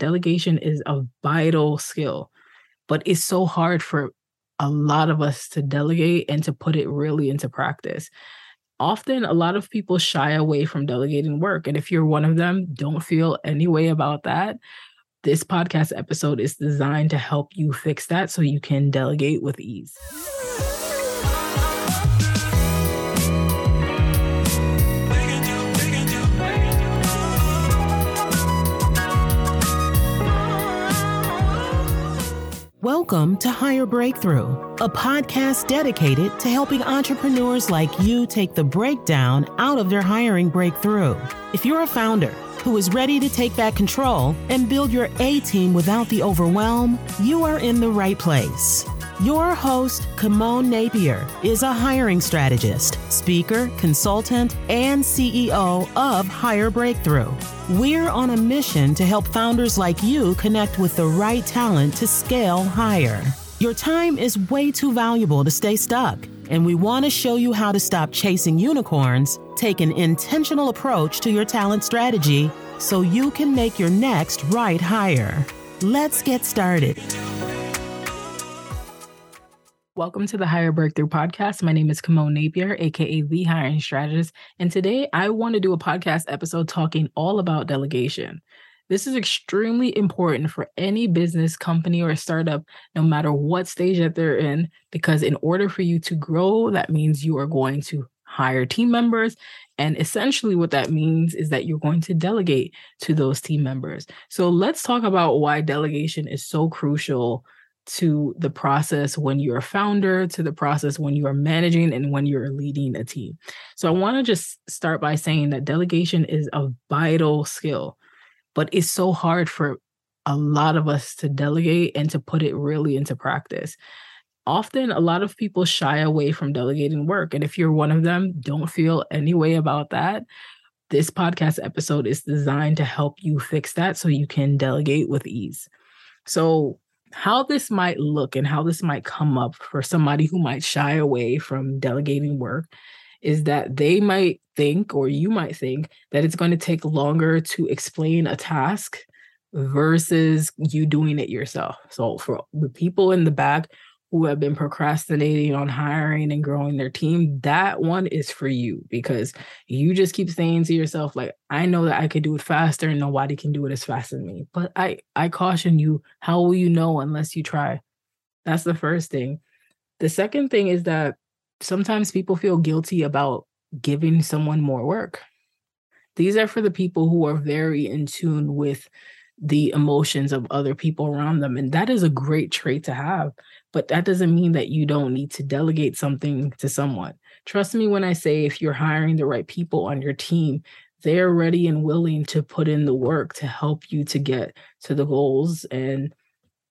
delegation is a vital skill, but it's so hard for a lot of us to delegate and to put it really into practice. Often, a lot of people shy away from delegating work. And if you're one of them, don't feel any way about that. This podcast episode is designed to help you fix that so you can delegate with ease. Welcome to Hire Breakthrough, a podcast dedicated to helping entrepreneurs like you take the breakdown out of their hiring breakthrough. If you're a founder who is ready to take back control and build your A team without the overwhelm, you are in the right place. Your host, Kimon Napier, is a hiring strategist, speaker, consultant, and CEO of Hire Breakthrough. We're on a mission to help founders like you connect with the right talent to scale higher. Your time is way too valuable to stay stuck, and we want to show you how to stop chasing unicorns, take an intentional approach to your talent strategy so you can make your next right hire. Let's get started. Welcome to the Hire Breakthrough Podcast. My name is Kimon Napier, aka the hiring strategist. And today I want to do a podcast episode talking all about delegation. This is extremely important for any business, company, or startup, no matter what stage that they're in, because in order for you to grow, that means you are going to hire team members. And essentially, what that means is that you're going to delegate to those team members. So let's talk about why delegation is so crucial to the process when you're a founder, to the process when you are managing, and when you're leading a team. So I want to just start by saying that delegation is a vital skill, but it's so hard for a lot of us to delegate and to put it really into practice. Often, a lot of people shy away from delegating work. And if you're one of them, don't feel any way about that. This podcast episode is designed to help you fix that so you can delegate with ease. So, how this might look and how this might come up for somebody who might shy away from delegating work is that they might think, or you might think, that it's going to take longer to explain a task versus you doing it yourself. So, for the people in the back who have been procrastinating on hiring and growing their team, that one is for you because you just keep saying to yourself, like, I know that I could do it faster and nobody can do it as fast as me. But I I caution you, how will you know unless you try? That's the first thing. The second thing is that sometimes people feel guilty about giving someone more work. These are for the people who are very in tune with the emotions of other people around them. And that is a great trait to have. But that doesn't mean that you don't need to delegate something to someone. Trust me when I say if you're hiring the right people on your team, they're ready and willing to put in the work to help you to get to the goals and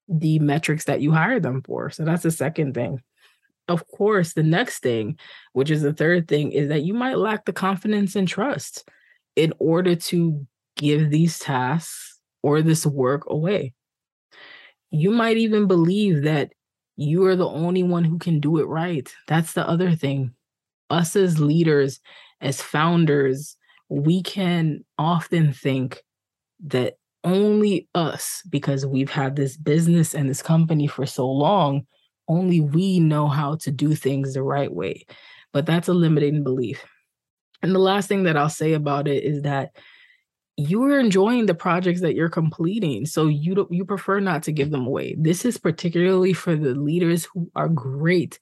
the metrics that you hire them for. So that's the second thing. Of course, the next thing, which is the third thing, is that you might lack the confidence and trust in order to give these tasks or this work away. You might even believe that you are the only one who can do it right. That's the other thing. Us as leaders, as founders, we can often think that only us, because we've had this business and this company for so long, only we know how to do things the right way. But that's a limiting belief. And the last thing that I'll say about it is that you're enjoying the projects that you're completing so you don't you prefer not to give them away. This is particularly for the leaders who are great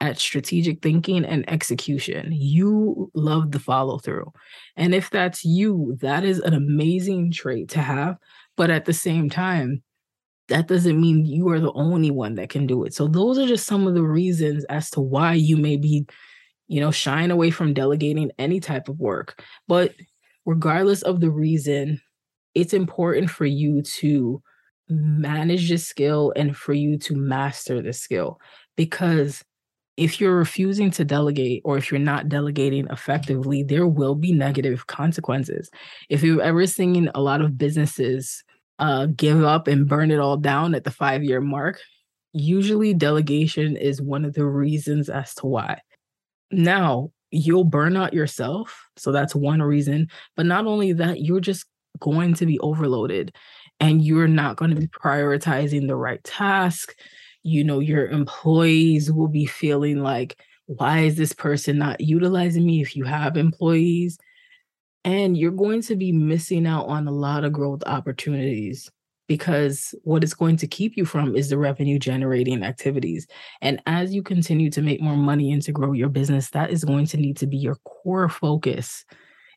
at strategic thinking and execution. You love the follow through and if that's you that is an amazing trait to have but at the same time that doesn't mean you are the only one that can do it. So those are just some of the reasons as to why you may be you know shying away from delegating any type of work. But regardless of the reason, it's important for you to manage the skill and for you to master the skill. Because if you're refusing to delegate or if you're not delegating effectively, there will be negative consequences. If you've ever seen a lot of businesses uh, give up and burn it all down at the five year mark, usually delegation is one of the reasons as to why. Now, you'll burn out yourself. So that's one reason. But not only that, you're just going to be overloaded and you're not going to be prioritizing the right task. You know, your employees will be feeling like, why is this person not utilizing me if you have employees? And you're going to be missing out on a lot of growth opportunities because what it's going to keep you from is the revenue generating activities. And as you continue to make more money and to grow your business, that is going to need to be your core focus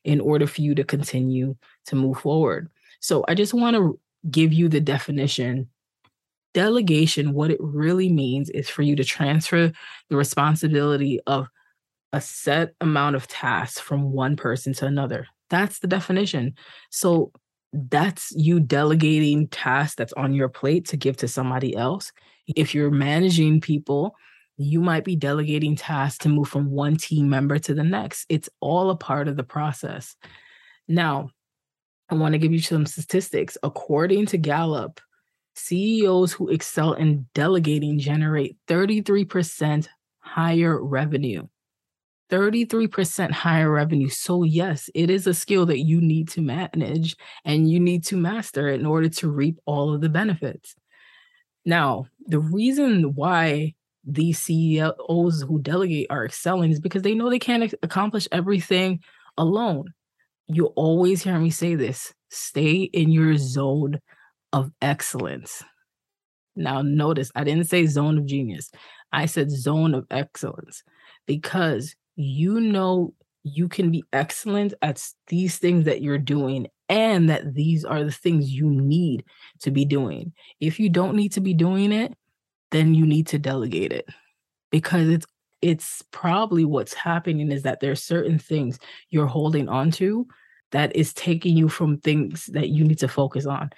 in order for you to continue to move forward. So I just want to give you the definition. Delegation, what it really means is for you to transfer the responsibility of a set amount of tasks from one person to another. That's the definition. So that's you delegating tasks that's on your plate to give to somebody else. If you're managing people, you might be delegating tasks to move from one team member to the next. It's all a part of the process. Now, I want to give you some statistics. According to Gallup, CEOs who excel in delegating generate 33% higher revenue. 33% higher revenue. So, yes, it is a skill that you need to manage and you need to master in order to reap all of the benefits. Now, the reason why these CEOs who delegate are excelling is because they know they can't accomplish everything alone. You always hear me say this stay in your zone of excellence. Now, notice I didn't say zone of genius, I said zone of excellence because you know you can be excellent at these things that you're doing and that these are the things you need to be doing. If you don't need to be doing it, then you need to delegate it because it's it's probably what's happening is that there's certain things you're holding on to that is taking you from things that you need to focus on.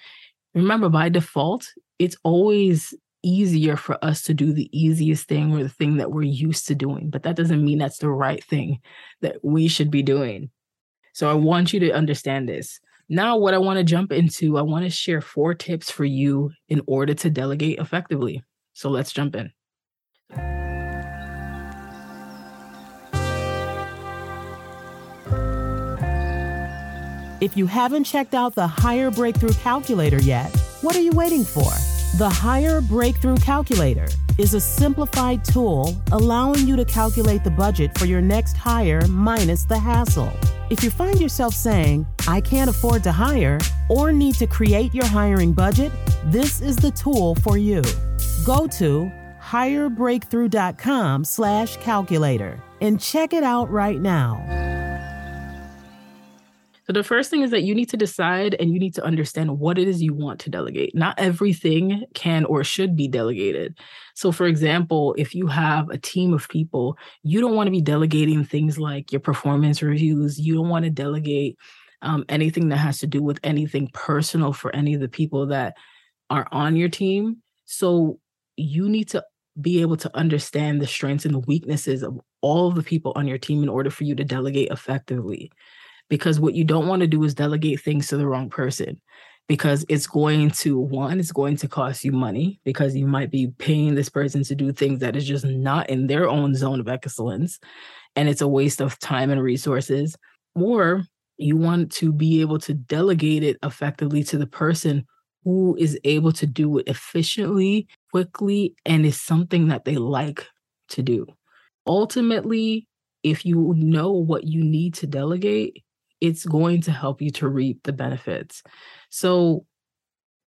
Remember by default, it's always easier for us to do the easiest thing or the thing that we're used to doing. But that doesn't mean that's the right thing that we should be doing. So I want you to understand this. Now, what I want to jump into, I want to share four tips for you in order to delegate effectively. So let's jump in. If you haven't checked out the Hire Breakthrough Calculator yet, what are you waiting for? The Hire Breakthrough Calculator is a simplified tool allowing you to calculate the budget for your next hire minus the hassle. If you find yourself saying, I can't afford to hire, or need to create your hiring budget, this is the tool for you. Go to hirebreakthrough.com slash calculator and check it out right now. So the first thing is that you need to decide and you need to understand what it is you want to delegate. Not everything can or should be delegated. So for example, if you have a team of people, you don't want to be delegating things like your performance reviews. You don't want to delegate um, anything that has to do with anything personal for any of the people that are on your team. So you need to be able to understand the strengths and the weaknesses of all of the people on your team in order for you to delegate effectively because what you don't want to do is delegate things to the wrong person because it's going to one it's going to cost you money because you might be paying this person to do things that is just not in their own zone of excellence and it's a waste of time and resources or you want to be able to delegate it effectively to the person who is able to do it efficiently quickly and is something that they like to do. Ultimately if you know what you need to delegate it's going to help you to reap the benefits. So,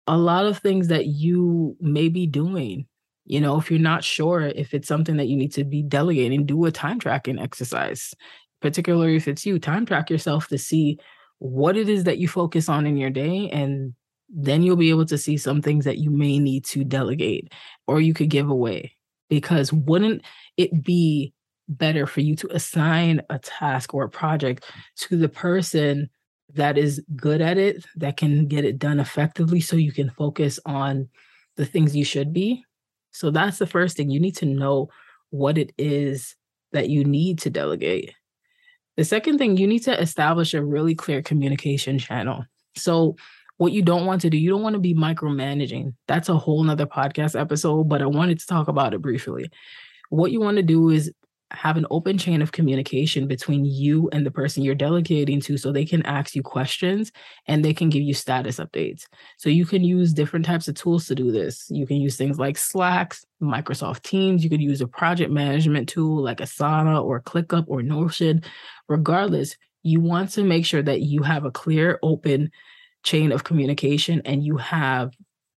a lot of things that you may be doing, you know, if you're not sure if it's something that you need to be delegating, do a time tracking exercise, particularly if it's you, time track yourself to see what it is that you focus on in your day. And then you'll be able to see some things that you may need to delegate or you could give away. Because wouldn't it be better for you to assign a task or a project to the person that is good at it, that can get it done effectively so you can focus on the things you should be. So that's the first thing. You need to know what it is that you need to delegate. The second thing, you need to establish a really clear communication channel. So, what you don't want to do, you don't want to be micromanaging. That's a whole nother podcast episode, but I wanted to talk about it briefly. What you want to do is have an open chain of communication between you and the person you're delegating to so they can ask you questions and they can give you status updates. So you can use different types of tools to do this. You can use things like Slack, Microsoft Teams, you could use a project management tool like Asana or ClickUp or Notion. Regardless, you want to make sure that you have a clear, open chain of communication and you have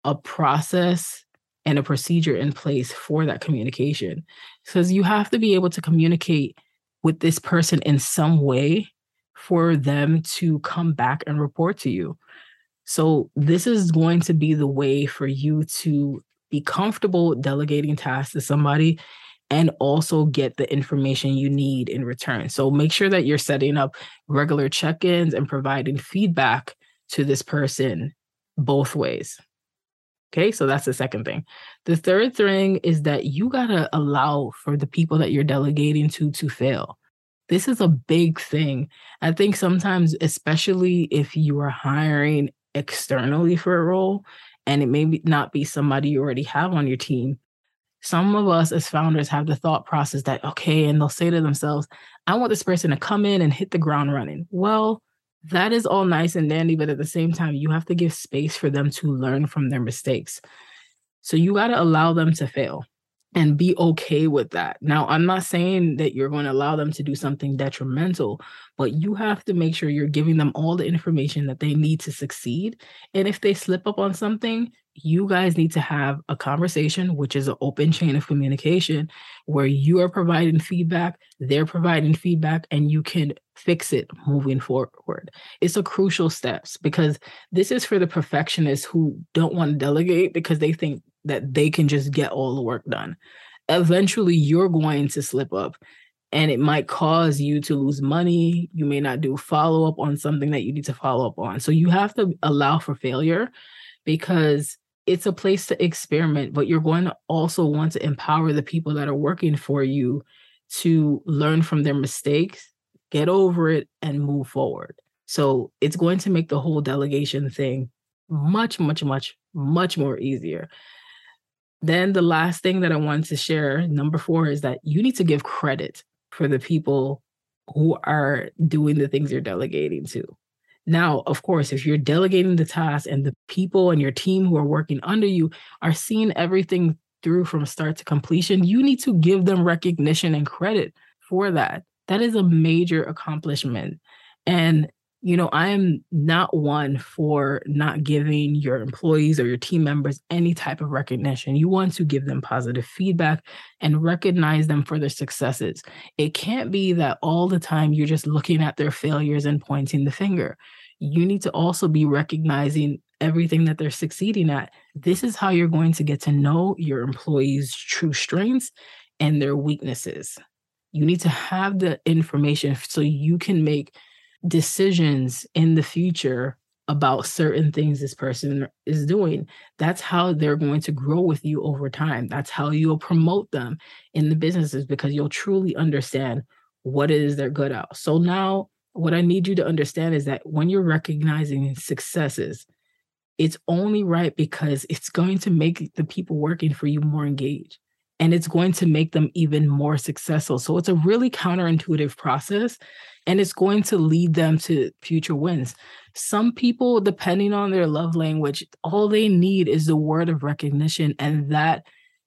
a process and a procedure in place for that communication. Because you have to be able to communicate with this person in some way for them to come back and report to you. So, this is going to be the way for you to be comfortable delegating tasks to somebody and also get the information you need in return. So, make sure that you're setting up regular check ins and providing feedback to this person both ways. Okay, so that's the second thing. The third thing is that you got to allow for the people that you're delegating to to fail. This is a big thing. I think sometimes, especially if you are hiring externally for a role and it may not be somebody you already have on your team, some of us as founders have the thought process that, okay, and they'll say to themselves, I want this person to come in and hit the ground running. Well, that is all nice and dandy, but at the same time, you have to give space for them to learn from their mistakes. So you got to allow them to fail and be okay with that. Now, I'm not saying that you're going to allow them to do something detrimental, but you have to make sure you're giving them all the information that they need to succeed. And if they slip up on something, you guys need to have a conversation, which is an open chain of communication where you are providing feedback, they're providing feedback, and you can fix it moving forward. It's a crucial steps because this is for the perfectionists who don't want to delegate because they think that they can just get all the work done. Eventually, you're going to slip up and it might cause you to lose money. You may not do follow up on something that you need to follow up on. So you have to allow for failure because it's a place to experiment, but you're going to also want to empower the people that are working for you to learn from their mistakes, get over it, and move forward. So it's going to make the whole delegation thing much, much, much, much more easier. Then the last thing that I want to share, number four, is that you need to give credit for the people who are doing the things you're delegating to. Now, of course, if you're delegating the task and the people and your team who are working under you are seeing everything through from start to completion, you need to give them recognition and credit for that. That is a major accomplishment. And you know, I am not one for not giving your employees or your team members any type of recognition. You want to give them positive feedback and recognize them for their successes. It can't be that all the time you're just looking at their failures and pointing the finger. You need to also be recognizing everything that they're succeeding at. This is how you're going to get to know your employees' true strengths and their weaknesses. You need to have the information so you can make decisions in the future about certain things this person is doing. That's how they're going to grow with you over time. That's how you'll promote them in the businesses because you'll truly understand what it is they're good at. So now, what I need you to understand is that when you're recognizing successes, it's only right because it's going to make the people working for you more engaged and it's going to make them even more successful. So it's a really counterintuitive process and it's going to lead them to future wins. Some people, depending on their love language, all they need is the word of recognition, and that,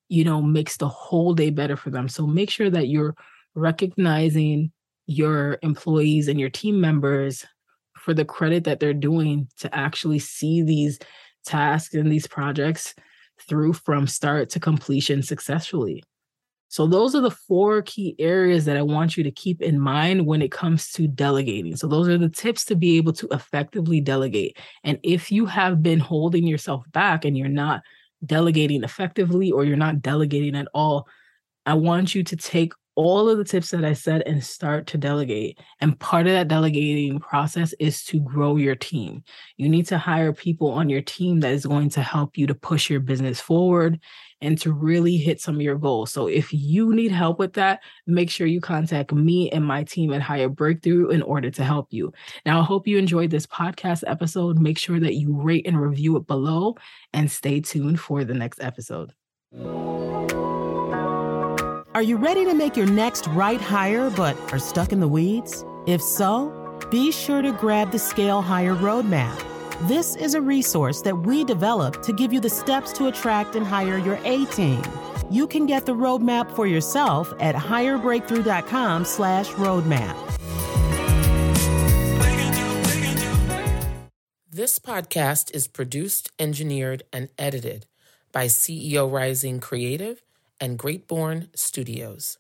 you know, makes the whole day better for them. So make sure that you're recognizing your employees and your team members for the credit that they're doing to actually see these tasks and these projects through from start to completion successfully. So, those are the four key areas that I want you to keep in mind when it comes to delegating. So, those are the tips to be able to effectively delegate. And if you have been holding yourself back and you're not delegating effectively or you're not delegating at all, I want you to take all of the tips that I said and start to delegate. And part of that delegating process is to grow your team. You need to hire people on your team that is going to help you to push your business forward and to really hit some of your goals. So if you need help with that, make sure you contact me and my team at Hire Breakthrough in order to help you. Now, I hope you enjoyed this podcast episode. Make sure that you rate and review it below and stay tuned for the next episode. Are you ready to make your next right hire but are stuck in the weeds? If so, be sure to grab the Scale Hire Roadmap. This is a resource that we developed to give you the steps to attract and hire your A team. You can get the roadmap for yourself at hirebreakthrough.com slash roadmap. This podcast is produced, engineered, and edited by CEO Rising Creative and Greatborn Studios.